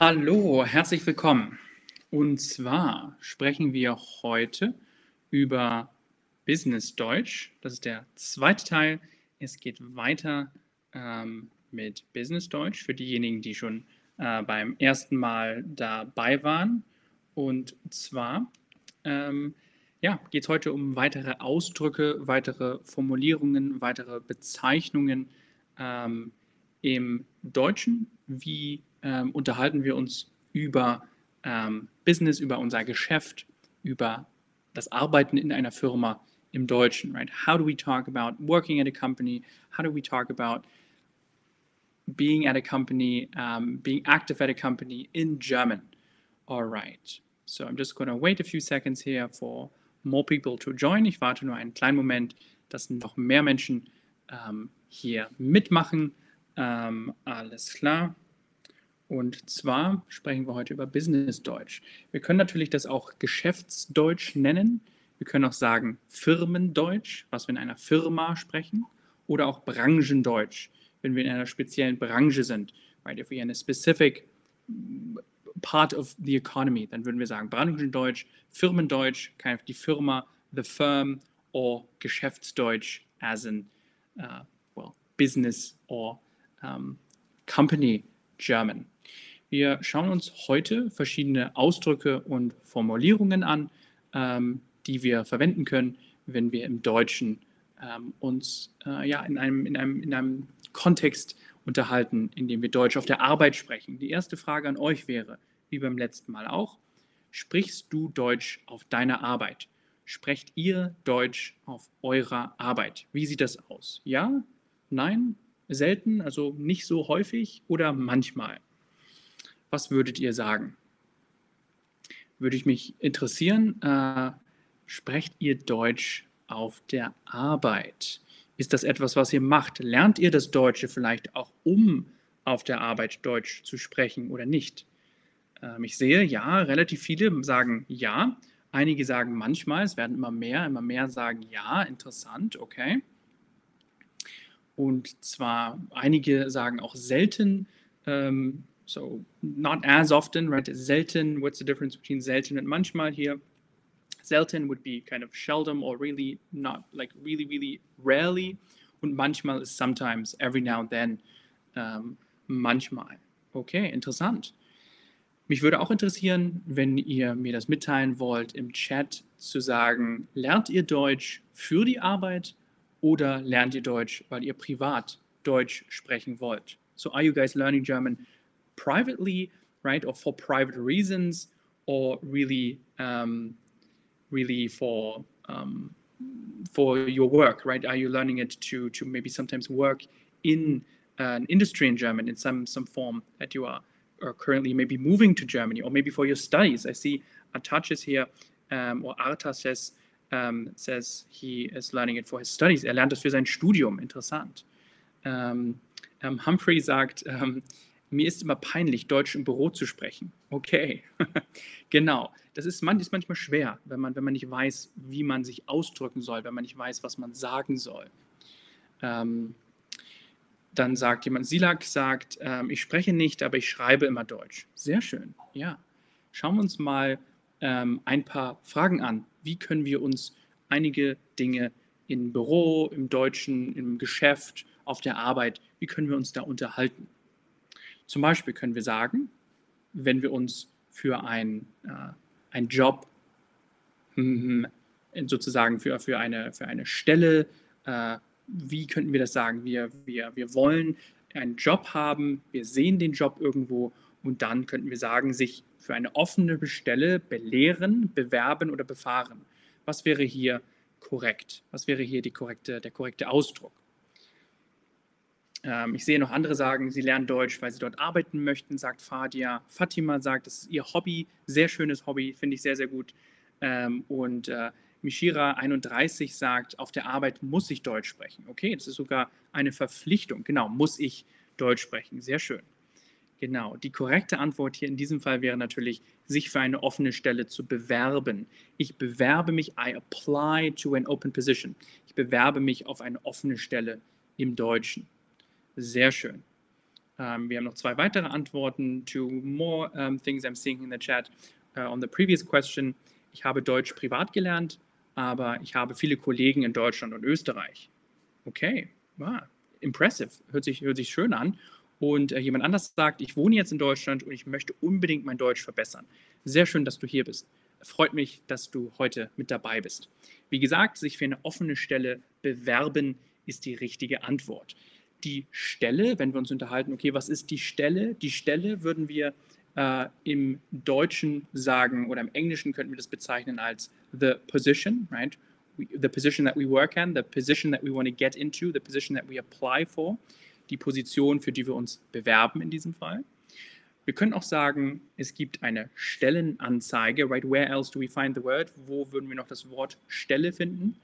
Hallo, herzlich willkommen. Und zwar sprechen wir heute über Business Deutsch. Das ist der zweite Teil. Es geht weiter ähm, mit Business Deutsch für diejenigen, die schon äh, beim ersten Mal dabei waren. Und zwar ähm, ja, geht es heute um weitere Ausdrücke, weitere Formulierungen, weitere Bezeichnungen ähm, im Deutschen. Wie ähm, unterhalten wir uns über ähm, Business, über unser Geschäft, über das Arbeiten in einer Firma im Deutschen, right? How do we talk about working at a company? How do we talk about being at a company, um, being active at a company in German? All right. So I'm just going to wait a few seconds here for more people to join. Ich warte nur einen kleinen Moment, dass noch mehr Menschen ähm, hier mitmachen. Ähm, alles klar. Und zwar sprechen wir heute über Business-Deutsch. Wir können natürlich das auch Geschäftsdeutsch nennen. Wir können auch sagen Firmendeutsch, was wir in einer Firma sprechen, oder auch Branchendeutsch, wenn wir in einer speziellen Branche sind. Right? If we in a specific part of the economy, dann würden wir sagen Branchendeutsch, Firmendeutsch, kind of die Firma, the firm, or Geschäftsdeutsch, as in, uh, well, business or um, company German. Wir schauen uns heute verschiedene Ausdrücke und Formulierungen an, ähm, die wir verwenden können, wenn wir im Deutschen ähm, uns äh, ja, in, einem, in, einem, in einem Kontext unterhalten, in dem wir Deutsch auf der Arbeit sprechen. Die erste Frage an euch wäre, wie beim letzten Mal auch, sprichst du Deutsch auf deiner Arbeit? Sprecht ihr Deutsch auf eurer Arbeit? Wie sieht das aus? Ja? Nein? Selten? Also nicht so häufig oder manchmal? Was würdet ihr sagen? Würde ich mich interessieren. Äh, sprecht ihr Deutsch auf der Arbeit? Ist das etwas, was ihr macht? Lernt ihr das Deutsche vielleicht auch, um auf der Arbeit Deutsch zu sprechen oder nicht? Ähm, ich sehe, ja, relativ viele sagen ja. Einige sagen manchmal, es werden immer mehr, immer mehr sagen ja, interessant, okay. Und zwar einige sagen auch selten, ähm, so not as often, right? Selten, what's the difference between selten and manchmal here? Selten would be kind of seldom or really not like really, really rarely. Und manchmal is sometimes, every now and then, um, manchmal. Okay, interessant. Mich würde auch interessieren, wenn ihr mir das mitteilen wollt, im Chat zu sagen, lernt ihr Deutsch für die Arbeit oder lernt ihr Deutsch, weil ihr privat Deutsch sprechen wollt? So are you guys learning German privately, right, or for private reasons, or really, um, really for um, for your work, right? Are you learning it to to maybe sometimes work in an industry in German in some some form that you are, are currently maybe moving to Germany, or maybe for your studies? I see Ataches here, um, or Arta says um, says he is learning it for his studies. Er lernt es für sein Studium. Interessant. Um, Humphrey sagt, mir ist immer peinlich, Deutsch im Büro zu sprechen. Okay, genau. Das ist, man, ist manchmal schwer, wenn man, wenn man nicht weiß, wie man sich ausdrücken soll, wenn man nicht weiß, was man sagen soll. Ähm, dann sagt jemand, Silak sagt, ähm, ich spreche nicht, aber ich schreibe immer Deutsch. Sehr schön, ja. Schauen wir uns mal ähm, ein paar Fragen an. Wie können wir uns einige Dinge im Büro, im Deutschen, im Geschäft, auf der Arbeit, wie können wir uns da unterhalten? Zum Beispiel können wir sagen, wenn wir uns für ein, äh, einen Job hm, sozusagen für, für, eine, für eine Stelle, äh, wie könnten wir das sagen? Wir, wir, wir wollen einen Job haben, wir sehen den Job irgendwo und dann könnten wir sagen, sich für eine offene Stelle belehren, bewerben oder befahren. Was wäre hier korrekt? Was wäre hier die korrekte, der korrekte Ausdruck? Ähm, ich sehe noch andere sagen, sie lernen Deutsch, weil sie dort arbeiten möchten, sagt Fadia. Fatima sagt, das ist ihr Hobby, sehr schönes Hobby, finde ich sehr, sehr gut. Ähm, und äh, Mishira 31 sagt, auf der Arbeit muss ich Deutsch sprechen. Okay, das ist sogar eine Verpflichtung. Genau, muss ich Deutsch sprechen. Sehr schön. Genau, die korrekte Antwort hier in diesem Fall wäre natürlich, sich für eine offene Stelle zu bewerben. Ich bewerbe mich, I apply to an open position. Ich bewerbe mich auf eine offene Stelle im Deutschen. Sehr schön. Ähm, wir haben noch zwei weitere Antworten to more um, things I'm seeing in the chat. Uh, on the previous question, ich habe Deutsch privat gelernt, aber ich habe viele Kollegen in Deutschland und Österreich. Okay, wow, impressive, hört sich, hört sich schön an. Und äh, jemand anders sagt, ich wohne jetzt in Deutschland und ich möchte unbedingt mein Deutsch verbessern. Sehr schön, dass du hier bist. Freut mich, dass du heute mit dabei bist. Wie gesagt, sich für eine offene Stelle bewerben ist die richtige Antwort. Die Stelle, wenn wir uns unterhalten, okay, was ist die Stelle? Die Stelle würden wir äh, im Deutschen sagen oder im Englischen könnten wir das bezeichnen als the position, right? We, the position that we work in, the position that we want to get into, the position that we apply for, die Position, für die wir uns bewerben in diesem Fall. Wir können auch sagen, es gibt eine Stellenanzeige, right? Where else do we find the word? Wo würden wir noch das Wort Stelle finden?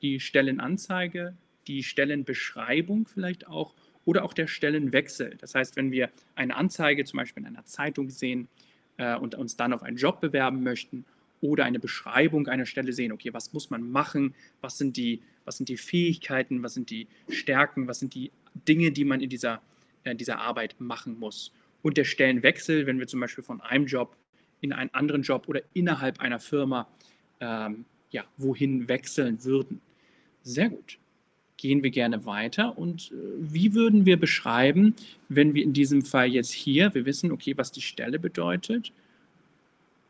Die Stellenanzeige, die Stellenbeschreibung vielleicht auch oder auch der Stellenwechsel. Das heißt, wenn wir eine Anzeige zum Beispiel in einer Zeitung sehen äh, und uns dann auf einen Job bewerben möchten oder eine Beschreibung einer Stelle sehen, okay, was muss man machen, was sind die, was sind die Fähigkeiten, was sind die Stärken, was sind die Dinge, die man in dieser, in dieser Arbeit machen muss. Und der Stellenwechsel, wenn wir zum Beispiel von einem Job in einen anderen Job oder innerhalb einer Firma ähm, ja, wohin wechseln würden. Sehr gut gehen wir gerne weiter. Und äh, wie würden wir beschreiben, wenn wir in diesem Fall jetzt hier, wir wissen, okay, was die Stelle bedeutet.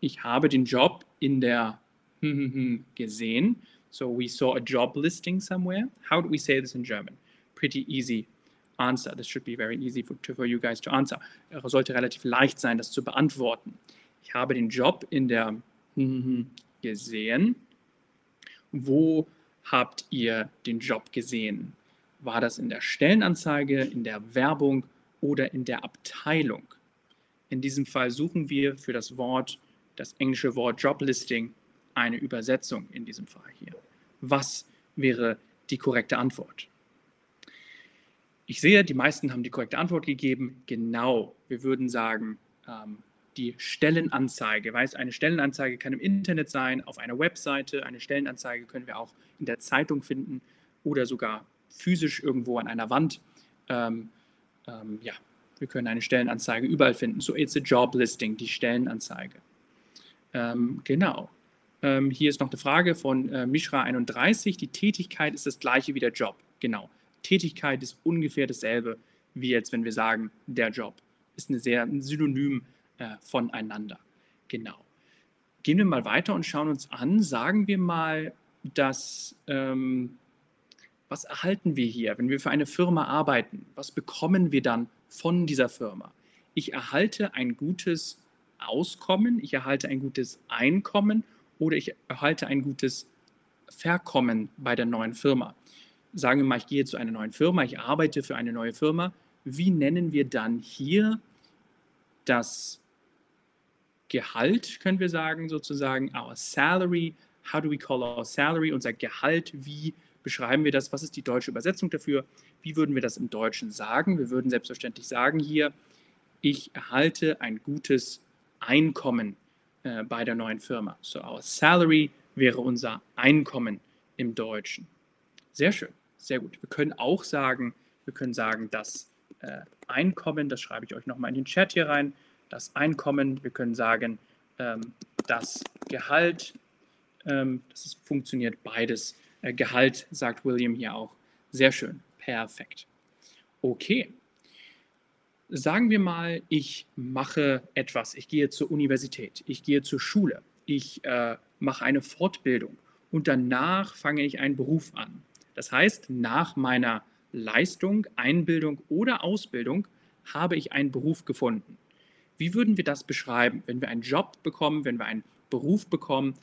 Ich habe den Job in der gesehen. So we saw a job listing somewhere. How do we say this in German? Pretty easy answer. This should be very easy for, for you guys to answer. Es sollte relativ leicht sein, das zu beantworten. Ich habe den Job in der gesehen. Wo habt ihr den Job gesehen? War das in der Stellenanzeige, in der Werbung oder in der Abteilung? In diesem Fall suchen wir für das Wort, das englische Wort Joblisting, eine Übersetzung in diesem Fall hier. Was wäre die korrekte Antwort? Ich sehe, die meisten haben die korrekte Antwort gegeben. Genau, wir würden sagen, ähm, die Stellenanzeige. Weiß, eine Stellenanzeige kann im Internet sein, auf einer Webseite. Eine Stellenanzeige können wir auch in der Zeitung finden oder sogar physisch irgendwo an einer Wand. Ähm, ähm, ja, wir können eine Stellenanzeige überall finden. So, it's a job listing, die Stellenanzeige. Ähm, genau. Ähm, hier ist noch eine Frage von äh, Mishra31. Die Tätigkeit ist das gleiche wie der Job. Genau. Tätigkeit ist ungefähr dasselbe wie jetzt, wenn wir sagen, der Job. Ist eine sehr ein Synonym äh, voneinander. Genau. Gehen wir mal weiter und schauen uns an, sagen wir mal, dass, ähm, was erhalten wir hier, wenn wir für eine Firma arbeiten? Was bekommen wir dann von dieser Firma? Ich erhalte ein gutes Auskommen, ich erhalte ein gutes Einkommen oder ich erhalte ein gutes Verkommen bei der neuen Firma. Sagen wir mal, ich gehe zu einer neuen Firma, ich arbeite für eine neue Firma. Wie nennen wir dann hier das Gehalt, können wir sagen, sozusagen, our salary. How do we call our salary? Unser Gehalt, wie beschreiben wir das? Was ist die deutsche Übersetzung dafür? Wie würden wir das im Deutschen sagen? Wir würden selbstverständlich sagen hier, ich erhalte ein gutes Einkommen äh, bei der neuen Firma. So our salary wäre unser Einkommen im Deutschen. Sehr schön, sehr gut. Wir können auch sagen, wir können sagen, das äh, Einkommen, das schreibe ich euch nochmal in den Chat hier rein, das Einkommen, wir können sagen, ähm, das Gehalt, ähm, das ist, funktioniert beides. Äh, Gehalt, sagt William hier auch. Sehr schön, perfekt. Okay. Sagen wir mal, ich mache etwas, ich gehe zur Universität, ich gehe zur Schule, ich äh, mache eine Fortbildung und danach fange ich einen Beruf an. Das heißt, nach meiner Leistung, Einbildung oder Ausbildung habe ich einen Beruf gefunden. Wie würden wir das beschreiben, wenn wir einen Job bekommen, wenn wir einen Beruf bekommen?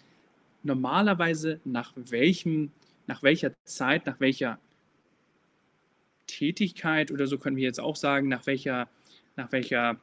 Normalerweise nach welchem, nach welcher Zeit, nach welcher Tätigkeit oder so können wir jetzt auch sagen, nach welcher, nach welcher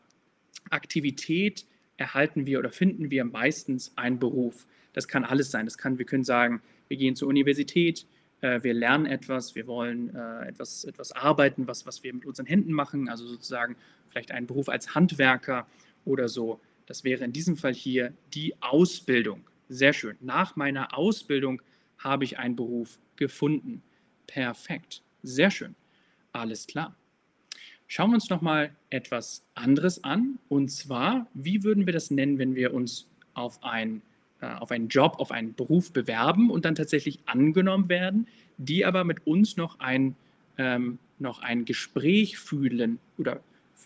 Aktivität erhalten wir oder finden wir meistens einen Beruf. Das kann alles sein. Das kann, wir können sagen, wir gehen zur Universität, äh, wir lernen etwas, wir wollen äh, etwas, etwas arbeiten, was, was wir mit unseren Händen machen, also sozusagen vielleicht einen Beruf als Handwerker oder so. Das wäre in diesem Fall hier die Ausbildung. Sehr schön. Nach meiner Ausbildung habe ich einen Beruf gefunden. Perfekt. Sehr schön. Alles klar. Schauen wir uns nochmal etwas anderes an. Und zwar, wie würden wir das nennen, wenn wir uns auf, ein, äh, auf einen Job, auf einen Beruf bewerben und dann tatsächlich angenommen werden, die aber mit uns noch ein, ähm, noch ein Gespräch fühlen oder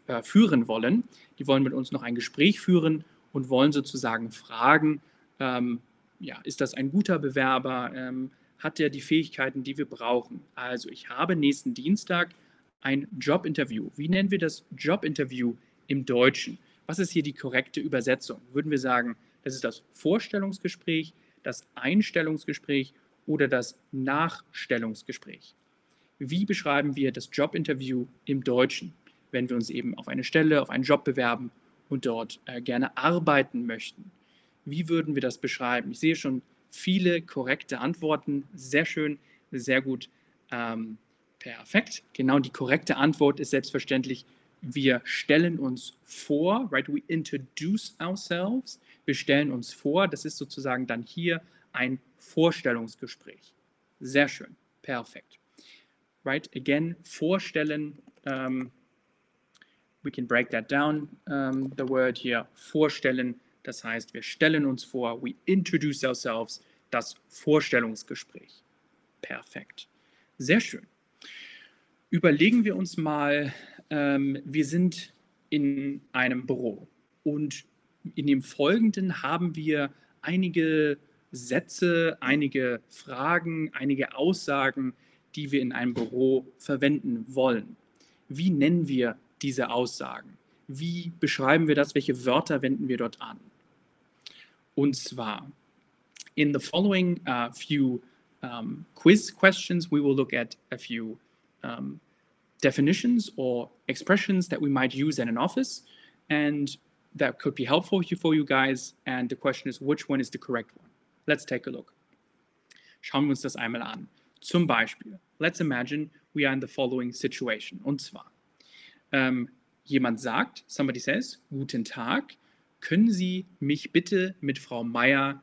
äh, führen wollen. Die wollen mit uns noch ein Gespräch führen und wollen sozusagen fragen, ähm, ja, ist das ein guter Bewerber? Ähm, hat er die Fähigkeiten, die wir brauchen? Also ich habe nächsten Dienstag ein Jobinterview. Wie nennen wir das Jobinterview im Deutschen? Was ist hier die korrekte Übersetzung? Würden wir sagen, das ist das Vorstellungsgespräch, das Einstellungsgespräch oder das Nachstellungsgespräch? Wie beschreiben wir das Jobinterview im Deutschen, wenn wir uns eben auf eine Stelle, auf einen Job bewerben und dort äh, gerne arbeiten möchten? Wie würden wir das beschreiben? Ich sehe schon viele korrekte Antworten. Sehr schön, sehr gut. Ähm, perfekt. Genau die korrekte Antwort ist selbstverständlich, wir stellen uns vor, right? We introduce ourselves. Wir stellen uns vor. Das ist sozusagen dann hier ein Vorstellungsgespräch. Sehr schön. Perfekt. Right? Again, vorstellen. Um, we can break that down. Um, the word here, vorstellen das heißt, wir stellen uns vor, we introduce ourselves, das Vorstellungsgespräch. Perfekt. Sehr schön. Überlegen wir uns mal, ähm, wir sind in einem Büro und in dem Folgenden haben wir einige Sätze, einige Fragen, einige Aussagen, die wir in einem Büro verwenden wollen. Wie nennen wir diese Aussagen? Wie beschreiben wir das? Welche Wörter wenden wir dort an? Und zwar, in the following uh, few um, quiz questions, we will look at a few um, definitions or expressions that we might use in an office, and that could be helpful for you guys. And the question is, which one is the correct one? Let's take a look. Schauen wir uns das einmal an. Zum Beispiel, let's imagine we are in the following situation. Und zwar, ähm, jemand sagt, somebody says, guten Tag, können Sie mich bitte mit Frau Meier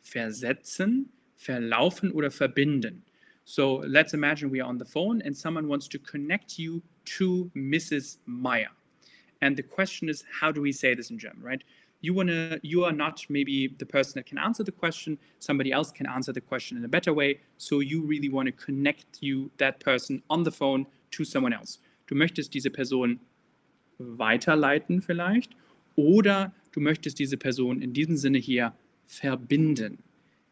versetzen, verlaufen oder verbinden? So let's imagine we are on the phone and someone wants to connect you to Mrs. Meyer. And the question is, how do we say this in German, right? You wanna, you are not maybe the person that can answer the question. Somebody else can answer the question in a better way. So you really want to connect you, that person, on the phone to someone else. Du möchtest diese Person weiterleiten vielleicht oder du möchtest diese Person in diesem Sinne hier verbinden.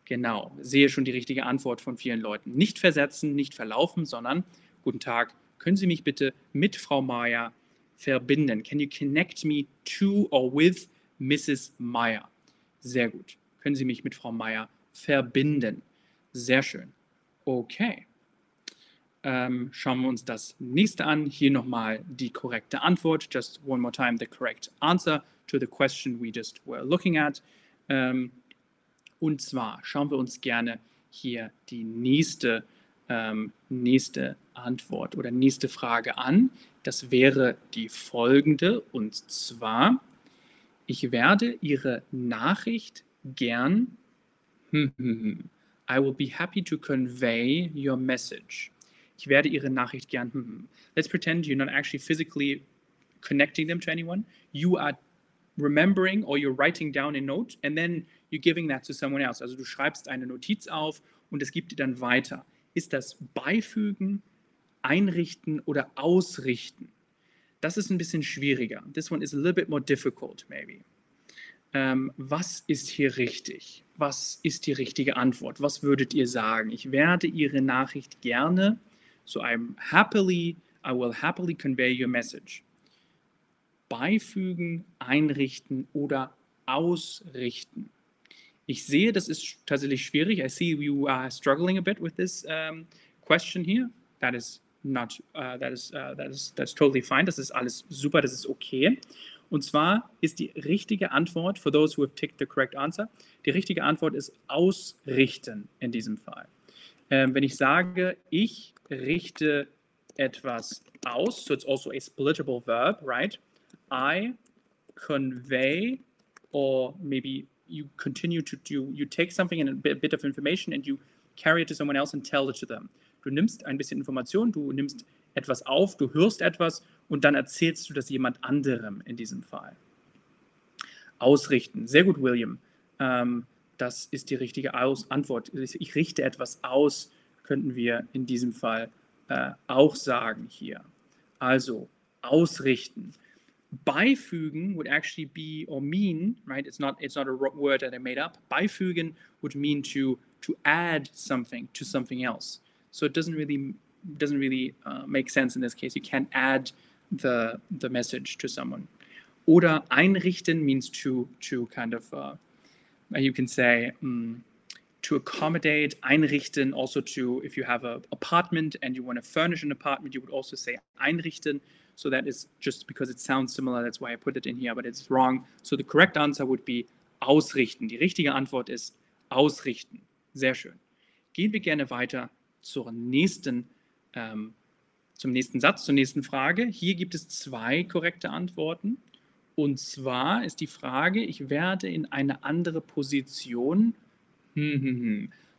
Genau, sehe schon die richtige Antwort von vielen Leuten. Nicht versetzen, nicht verlaufen, sondern guten Tag, können Sie mich bitte mit Frau Meyer verbinden? Can you connect me to or with Mrs. Meyer? Sehr gut. Können Sie mich mit Frau Meyer verbinden? Sehr schön. Okay ähm, schauen wir uns das nächste an. Hier nochmal die korrekte Antwort. Just one more time, the correct answer to the question we just were looking at. Ähm, und zwar schauen wir uns gerne hier die nächste, ähm, nächste Antwort oder nächste Frage an. Das wäre die folgende. Und zwar, ich werde Ihre Nachricht gern. I will be happy to convey your message ich werde Ihre Nachricht gern. Hm, hm. Let's pretend you're not actually physically connecting them to anyone. You are remembering or you're writing down a note and then you're giving that to someone else. Also du schreibst eine Notiz auf und es gibt dir dann weiter. Ist das beifügen, einrichten oder ausrichten? Das ist ein bisschen schwieriger. This one is a little bit more difficult, maybe. Ähm, was ist hier richtig? Was ist die richtige Antwort? Was würdet ihr sagen? Ich werde Ihre Nachricht gerne So I'm happily, I will happily convey your message. Beifügen, einrichten oder ausrichten. Ich sehe, das ist tatsächlich schwierig. I see you are struggling a bit with this um, question here. That is not, uh, that is, uh, that is, that's totally fine. Das ist alles super, das ist okay. Und zwar ist die richtige Antwort, for those who have ticked the correct answer, die richtige Antwort ist ausrichten in diesem Fall. Ähm, wenn ich sage, ich richte etwas aus, so it's also a splittable verb, right? I convey, or maybe you continue to do, you take something and a bit, of information and you carry it to someone else and tell it to them. Du nimmst ein bisschen Information, du nimmst etwas auf, du hörst etwas und dann erzählst du das jemand anderem in diesem Fall. Ausrichten. Sehr gut, William. Ähm, das ist die richtige aus Antwort. Ich richte etwas aus, könnten wir in diesem Fall äh, auch sagen hier. Also ausrichten. Beifügen would actually be or mean, right? It's not it's not a word that I made up. Beifügen would mean to to add something to something else. So it doesn't really doesn't really uh, make sense in this case. You can't add the the message to someone. Oder einrichten means to to kind of uh, you can say um, to accommodate einrichten also to if you have an apartment and you want to furnish an apartment you would also say einrichten. So that is just because it sounds similar that's why I put it in here but it's wrong. So the correct answer would be ausrichten. Die richtige Antwort ist ausrichten. Sehr schön. Gehen wir gerne weiter zur nächsten ähm, zum nächsten Satz zur nächsten Frage. Hier gibt es zwei korrekte Antworten und zwar ist die Frage, ich werde in eine andere Position.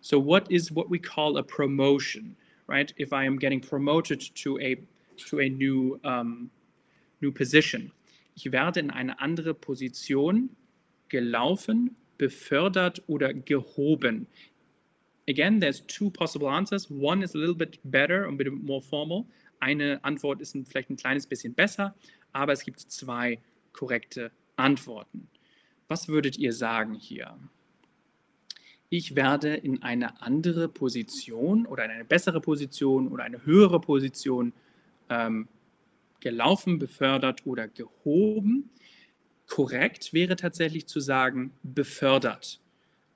So what is what we call a promotion, right? If I am getting promoted to a to a new um, new position, ich werde in eine andere Position gelaufen, befördert oder gehoben. Again, there's two possible answers. One is a little bit better, a bit more formal. Eine Antwort ist vielleicht ein kleines bisschen besser, aber es gibt zwei korrekte Antworten. Was würdet ihr sagen hier? Ich werde in eine andere Position oder in eine bessere Position oder eine höhere Position ähm, gelaufen, befördert oder gehoben. Korrekt wäre tatsächlich zu sagen befördert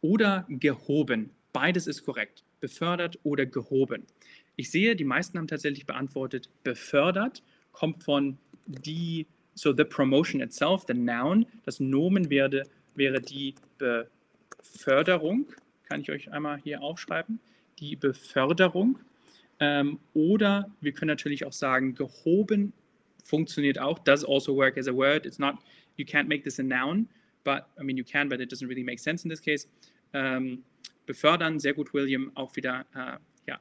oder gehoben. Beides ist korrekt. Befördert oder gehoben. Ich sehe, die meisten haben tatsächlich beantwortet befördert, kommt von die so the promotion itself, the noun, das Nomen wäre, wäre die Beförderung. Kann ich euch einmal hier aufschreiben? Die Beförderung. Ähm, oder wir können natürlich auch sagen, gehoben funktioniert auch. Does also work as a word. It's not, you can't make this a noun, but, I mean, you can, but it doesn't really make sense in this case. Ähm, befördern, sehr gut, William, auch wieder, äh, ja,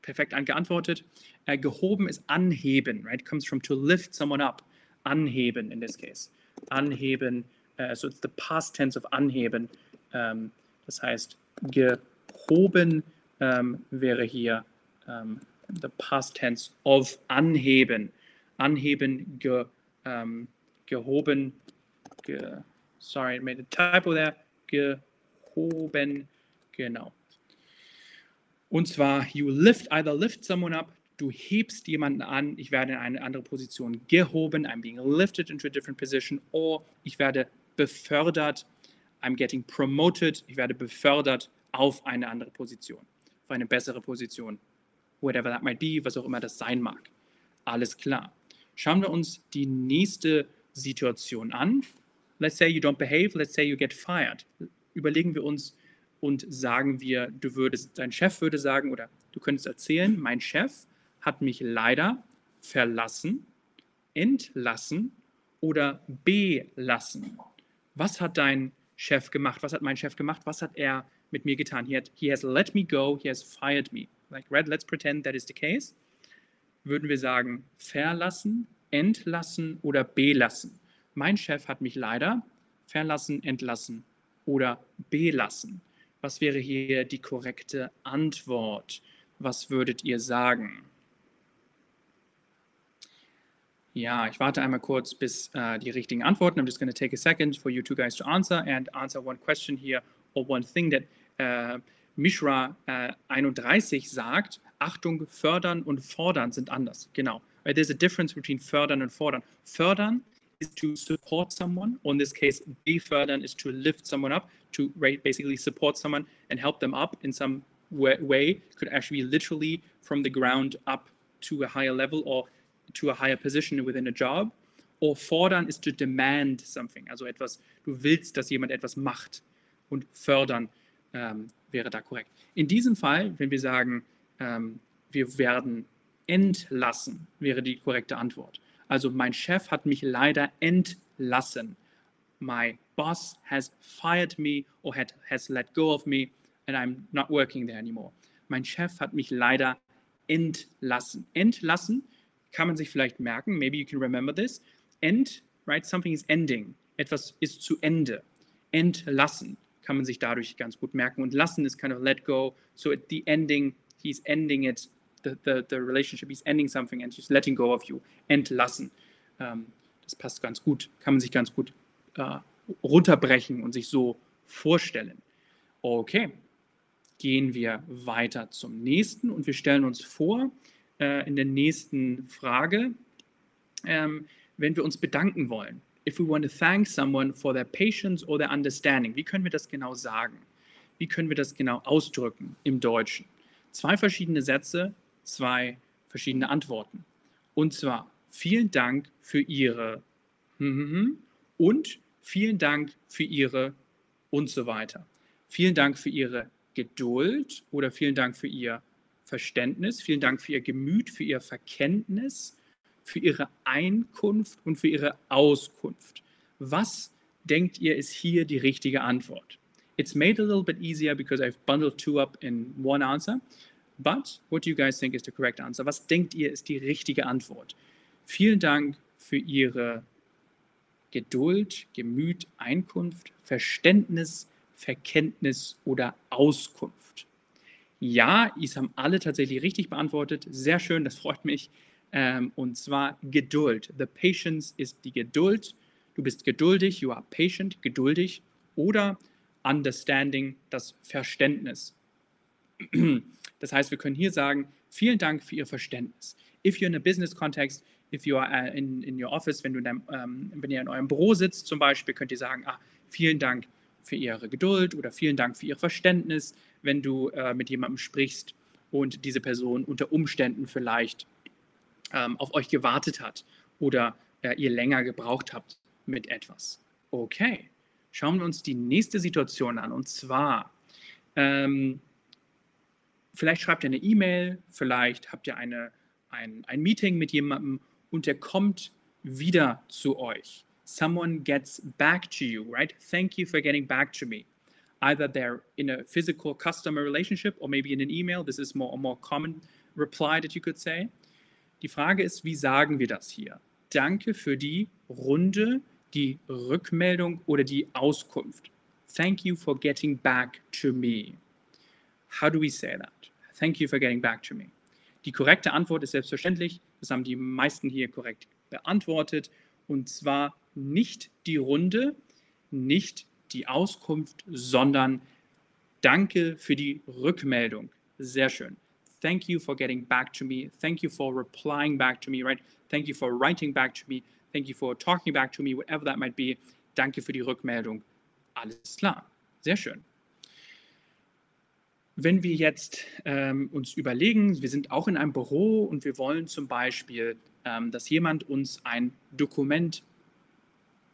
perfekt angeantwortet. Äh, gehoben ist anheben, right? Comes from to lift someone up anheben in this case. Anheben, uh, so it's the past tense of anheben. Um, das heißt, gehoben um, wäre hier um, the past tense of anheben. Anheben, ge, gehoben, ge, sorry, I made a typo there. Gehoben, genau. Und zwar, you lift, either lift someone up du hebst jemanden an, ich werde in eine andere Position gehoben, I'm being lifted into a different position, or ich werde befördert, I'm getting promoted, ich werde befördert auf eine andere Position, auf eine bessere Position, whatever that might be, was auch immer das sein mag. Alles klar. Schauen wir uns die nächste Situation an. Let's say you don't behave, let's say you get fired. Überlegen wir uns und sagen wir, du würdest, dein Chef würde sagen oder du könntest erzählen, mein Chef hat mich leider verlassen, entlassen oder belassen. Was hat dein Chef gemacht? Was hat mein Chef gemacht? Was hat er mit mir getan? He, had, he has let me go, he has fired me. Like, Red, let's pretend that is the case. Würden wir sagen, verlassen, entlassen oder belassen? Mein Chef hat mich leider verlassen, entlassen oder belassen. Was wäre hier die korrekte Antwort? Was würdet ihr sagen? Ja, ich warte einmal kurz, bis uh, die richtigen Antworten. I'm just going to take a second for you two guys to answer and answer one question here or one thing that uh, Mishra uh, 31 sagt. Achtung, fördern und fordern sind anders. Genau. There's a difference between fördern and fordern. Fördern is to support someone, or in this case, befördern is to lift someone up, to basically support someone and help them up in some way. Could actually be literally from the ground up to a higher level or to a higher position within a job. Or fordern is to demand something, also etwas, du willst, dass jemand etwas macht. Und fördern ähm, wäre da korrekt. In diesem Fall, wenn wir sagen, ähm, wir werden entlassen, wäre die korrekte Antwort. Also mein Chef hat mich leider entlassen. My boss has fired me or had, has let go of me and I'm not working there anymore. Mein Chef hat mich leider entlassen. Entlassen kann man sich vielleicht merken, maybe you can remember this. End, right? Something is ending. Etwas ist zu Ende. Entlassen kann man sich dadurch ganz gut merken. Und lassen ist kind of let go. So at the ending, he's ending it, the, the, the relationship, he's ending something and he's letting go of you. Entlassen. Ähm, das passt ganz gut, kann man sich ganz gut äh, runterbrechen und sich so vorstellen. Okay, gehen wir weiter zum nächsten und wir stellen uns vor, äh, in der nächsten Frage, ähm, wenn wir uns bedanken wollen. If we want to thank someone for their patience or their understanding, wie können wir das genau sagen? Wie können wir das genau ausdrücken im Deutschen? Zwei verschiedene Sätze, zwei verschiedene Antworten. Und zwar vielen Dank für Ihre und vielen Dank für Ihre und so weiter. Vielen Dank für Ihre Geduld oder vielen Dank für Ihr Verständnis, vielen Dank für Ihr Gemüt, für Ihr Verkenntnis, für Ihre Einkunft und für Ihre Auskunft. Was denkt ihr ist hier die richtige Antwort? It's made a little bit easier because I've bundled two up in one answer. But what do you guys think is the correct answer? Was denkt ihr ist die richtige Antwort? Vielen Dank für Ihre Geduld, Gemüt, Einkunft, Verständnis, Verkenntnis oder Auskunft. Ja, es haben alle tatsächlich richtig beantwortet. Sehr schön, das freut mich. Ähm, und zwar Geduld. The patience ist die Geduld. Du bist geduldig, you are patient, geduldig. Oder understanding, das Verständnis. Das heißt, wir können hier sagen, vielen Dank für Ihr Verständnis. If you're in a business context, if you are uh, in, in your office, wenn, du in deinem, ähm, wenn ihr in eurem Büro sitzt zum Beispiel, könnt ihr sagen, ah, vielen Dank für Ihre Geduld oder vielen Dank für Ihr Verständnis, wenn du äh, mit jemandem sprichst und diese Person unter Umständen vielleicht ähm, auf euch gewartet hat oder äh, ihr länger gebraucht habt mit etwas. Okay, schauen wir uns die nächste Situation an und zwar, ähm, vielleicht schreibt ihr eine E-Mail, vielleicht habt ihr eine, ein, ein Meeting mit jemandem und der kommt wieder zu euch. Someone gets back to you, right? Thank you for getting back to me. Either they're in a physical customer relationship or maybe in an email. This is more a more common reply that you could say. Die Frage ist, wie sagen wir das hier? Danke für die Runde, die Rückmeldung oder die Auskunft. Thank you for getting back to me. How do we say that? Thank you for getting back to me. Die korrekte Antwort ist selbstverständlich, das haben die meisten hier korrekt beantwortet, und zwar nicht die Runde, nicht die Auskunft, sondern Danke für die Rückmeldung. Sehr schön. Thank you for getting back to me. Thank you for replying back to me, right? Thank you for writing back to me. Thank you for talking back to me, whatever that might be. Danke für die Rückmeldung. Alles klar. Sehr schön. Wenn wir jetzt ähm, uns überlegen, wir sind auch in einem Büro und wir wollen zum Beispiel, ähm, dass jemand uns ein Dokument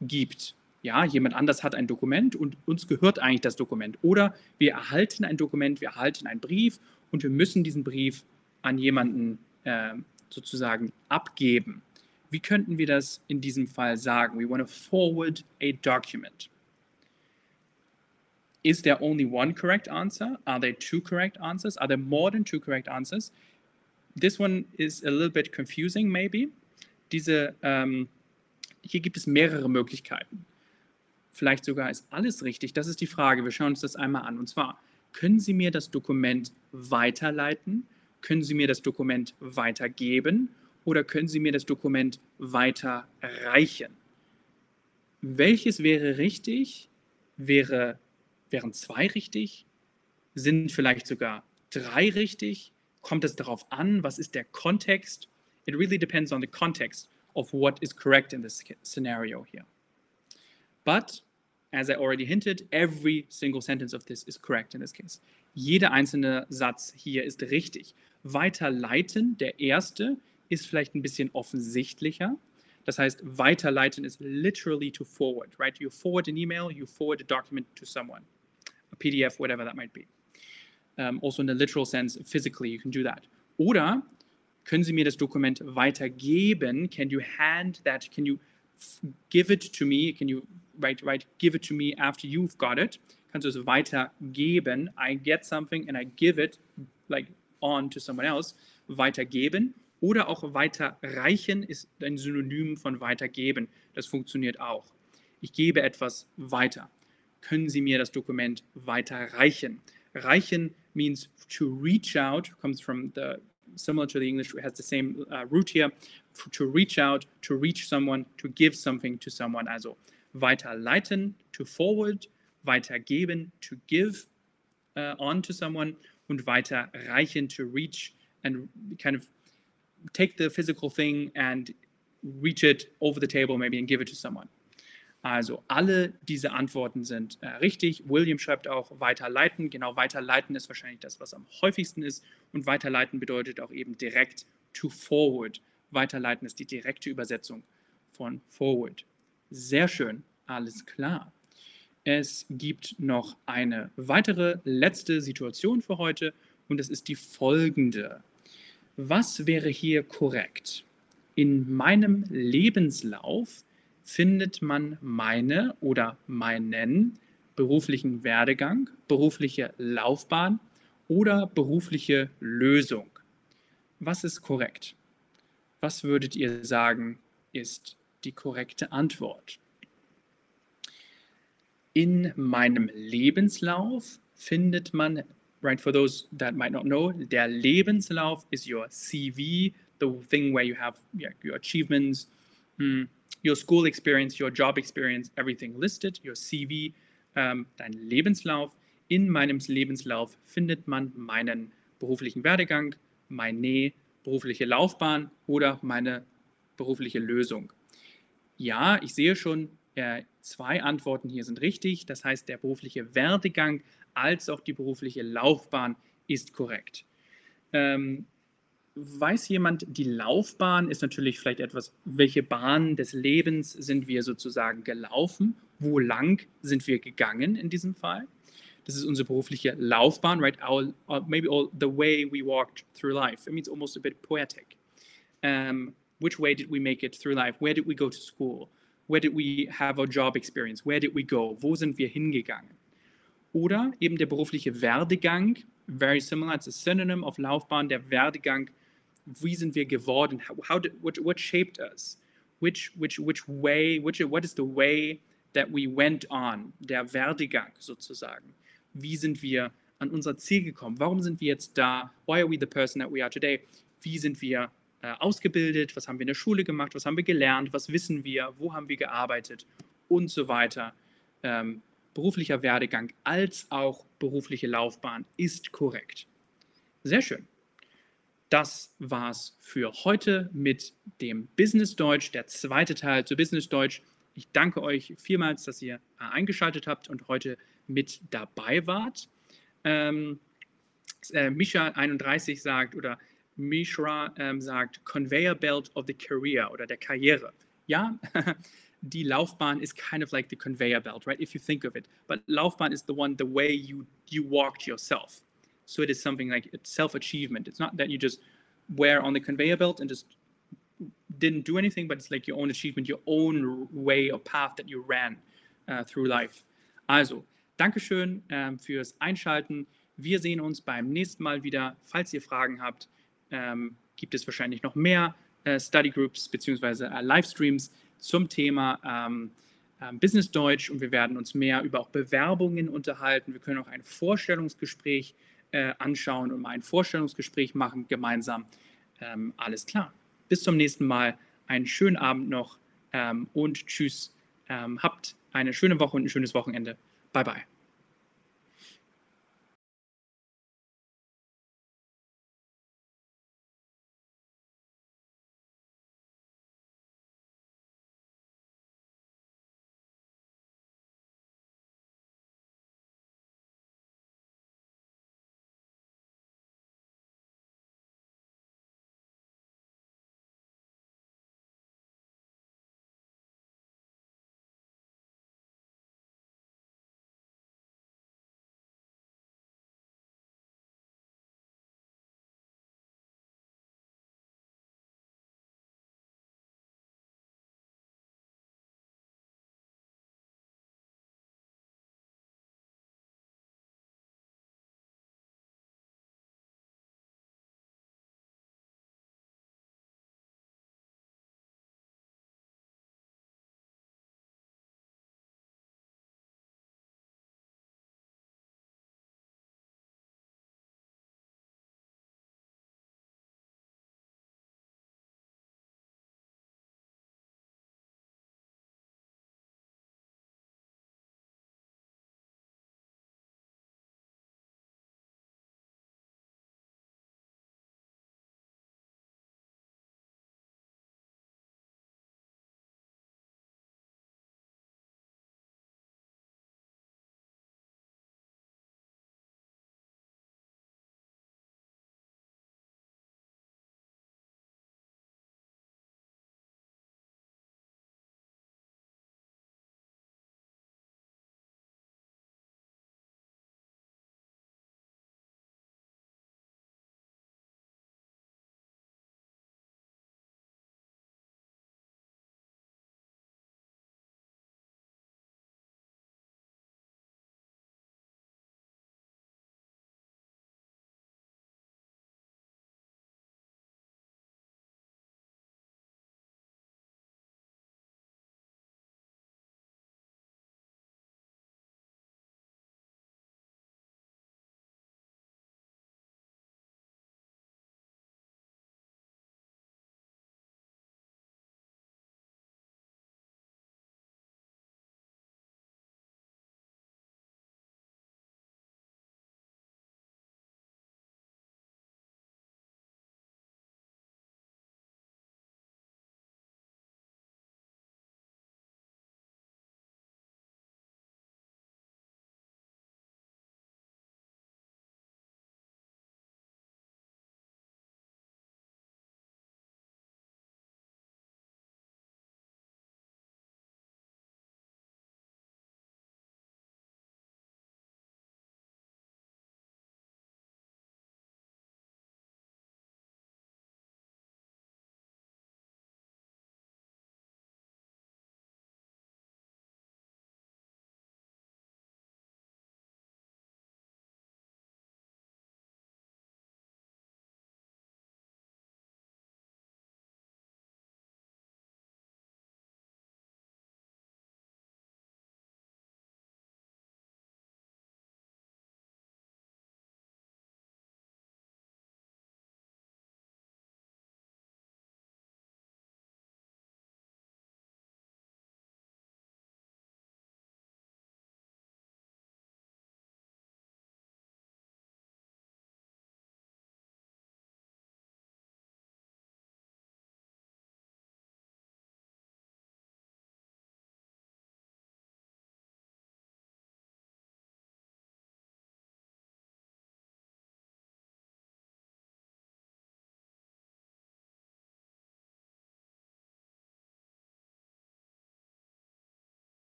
gibt. Ja, jemand anders hat ein Dokument und uns gehört eigentlich das Dokument. Oder wir erhalten ein Dokument, wir erhalten einen Brief und wir müssen diesen Brief an jemanden äh, sozusagen abgeben. Wie könnten wir das in diesem Fall sagen? We want to forward a document. Is there only one correct answer? Are there two correct answers? Are there more than two correct answers? This one is a little bit confusing, maybe. Diese, ähm, hier gibt es mehrere Möglichkeiten. Vielleicht sogar ist alles richtig. Das ist die Frage. Wir schauen uns das einmal an. Und zwar, können Sie mir das Dokument weiterleiten? Können Sie mir das Dokument weitergeben? Oder können Sie mir das Dokument weiterreichen? Welches wäre richtig? Wäre, wären zwei richtig? Sind vielleicht sogar drei richtig? Kommt es darauf an? Was ist der Kontext? It really depends on the context of what is correct in this scenario here. But as I already hinted, every single sentence of this is correct in this case. Jeder einzelne Satz hier ist richtig. Weiterleiten, der erste, ist vielleicht ein bisschen offensichtlicher. Das heißt, weiterleiten ist literally to forward, right? You forward an email, you forward a document to someone, a PDF, whatever that might be. Um, also in the literal sense, physically, you can do that. Oder können Sie mir das Dokument weitergeben? Can you hand that? Can you give it to me? Can you right, right, give it to me after you've got it. Kannst du es weitergeben. I get something and I give it like on to someone else. Weitergeben. Oder auch weiterreichen ist ein Synonym von weitergeben. Das funktioniert auch. Ich gebe etwas weiter. Können Sie mir das Dokument weiterreichen? Reichen means to reach out, comes from the similar to the English, has the same uh, root here, to reach out, to reach someone, to give something to someone. Also weiterleiten, to forward, weitergeben, to give uh, on to someone und weiterreichen, to reach and kind of take the physical thing and reach it over the table maybe and give it to someone. Also alle diese Antworten sind äh, richtig. William schreibt auch weiterleiten. Genau, weiterleiten ist wahrscheinlich das, was am häufigsten ist. Und weiterleiten bedeutet auch eben direkt to forward. Weiterleiten ist die direkte Übersetzung von forward. Sehr schön, alles klar. Es gibt noch eine weitere letzte Situation für heute und es ist die folgende. Was wäre hier korrekt? In meinem Lebenslauf findet man meine oder meinen beruflichen Werdegang, berufliche Laufbahn oder berufliche Lösung. Was ist korrekt? Was würdet ihr sagen, ist die korrekte Antwort? In meinem Lebenslauf findet man right, for those that might not know, der Lebenslauf is your CV, the thing where you have your achievements, hmm, your school experience, your job experience, everything listed, your CV, ähm, dein Lebenslauf. In meinem Lebenslauf findet man meinen beruflichen Werdegang, meine berufliche Laufbahn oder meine berufliche Lösung. Ja, ich sehe schon, äh, zwei Antworten hier sind richtig. Das heißt, der berufliche Werdegang als auch die berufliche Laufbahn ist korrekt. Ähm, weiß jemand, die Laufbahn ist natürlich vielleicht etwas, welche Bahn des Lebens sind wir sozusagen gelaufen? Wo lang sind wir gegangen in diesem Fall? Das ist unsere berufliche Laufbahn, right? Our, uh, maybe all the way we walked through life. It means almost a bit poetic. Um, which way did we make it through life? Where did we go to school? Where did we have our job experience? Where did we go? Wo sind wir hingegangen? Oder eben der berufliche Werdegang, very similar, it's a synonym of Laufbahn, der Werdegang, wie sind wir geworden? How, did, what, what shaped us? Which, which, which way, which, what is the way that we went on? Der Werdegang sozusagen. Wie sind wir an unser Ziel gekommen? Warum sind wir jetzt da? Why are we the person that we are today? Wie sind wir äh, ausgebildet? Was haben wir in der Schule gemacht? Was haben wir gelernt? Was wissen wir? Wo haben wir gearbeitet? Und so weiter. Ähm, beruflicher Werdegang als auch berufliche Laufbahn ist korrekt. Sehr schön. Das war's für heute mit dem Business Deutsch, der zweite Teil zu Business Deutsch. Ich danke euch vielmals, dass ihr äh, eingeschaltet habt und heute mit dabei wart. Ähm, äh, Misha31 sagt oder Mishra ähm, sagt Conveyor Belt of the Career oder der Karriere. Ja, die Laufbahn is kind of like the conveyor belt, right? If you think of it. But Laufbahn is the one, the way you you walked yourself. So it is something like self-achievement. It's not that you just were on the conveyor belt and just didn't do anything, but it's like your own achievement, your own way or path that you ran uh, through life. Also, Dankeschön ähm, fürs Einschalten. Wir sehen uns beim nächsten Mal wieder. Falls ihr Fragen habt, ähm, gibt es wahrscheinlich noch mehr äh, Study Groups bzw. Äh, Livestreams zum Thema ähm, äh, Business Deutsch und wir werden uns mehr über auch Bewerbungen unterhalten. Wir können auch ein Vorstellungsgespräch äh, anschauen und mal ein Vorstellungsgespräch machen gemeinsam. Ähm, alles klar. Bis zum nächsten Mal. Einen schönen Abend noch ähm, und tschüss. Ähm, habt eine schöne Woche und ein schönes Wochenende. Bye bye.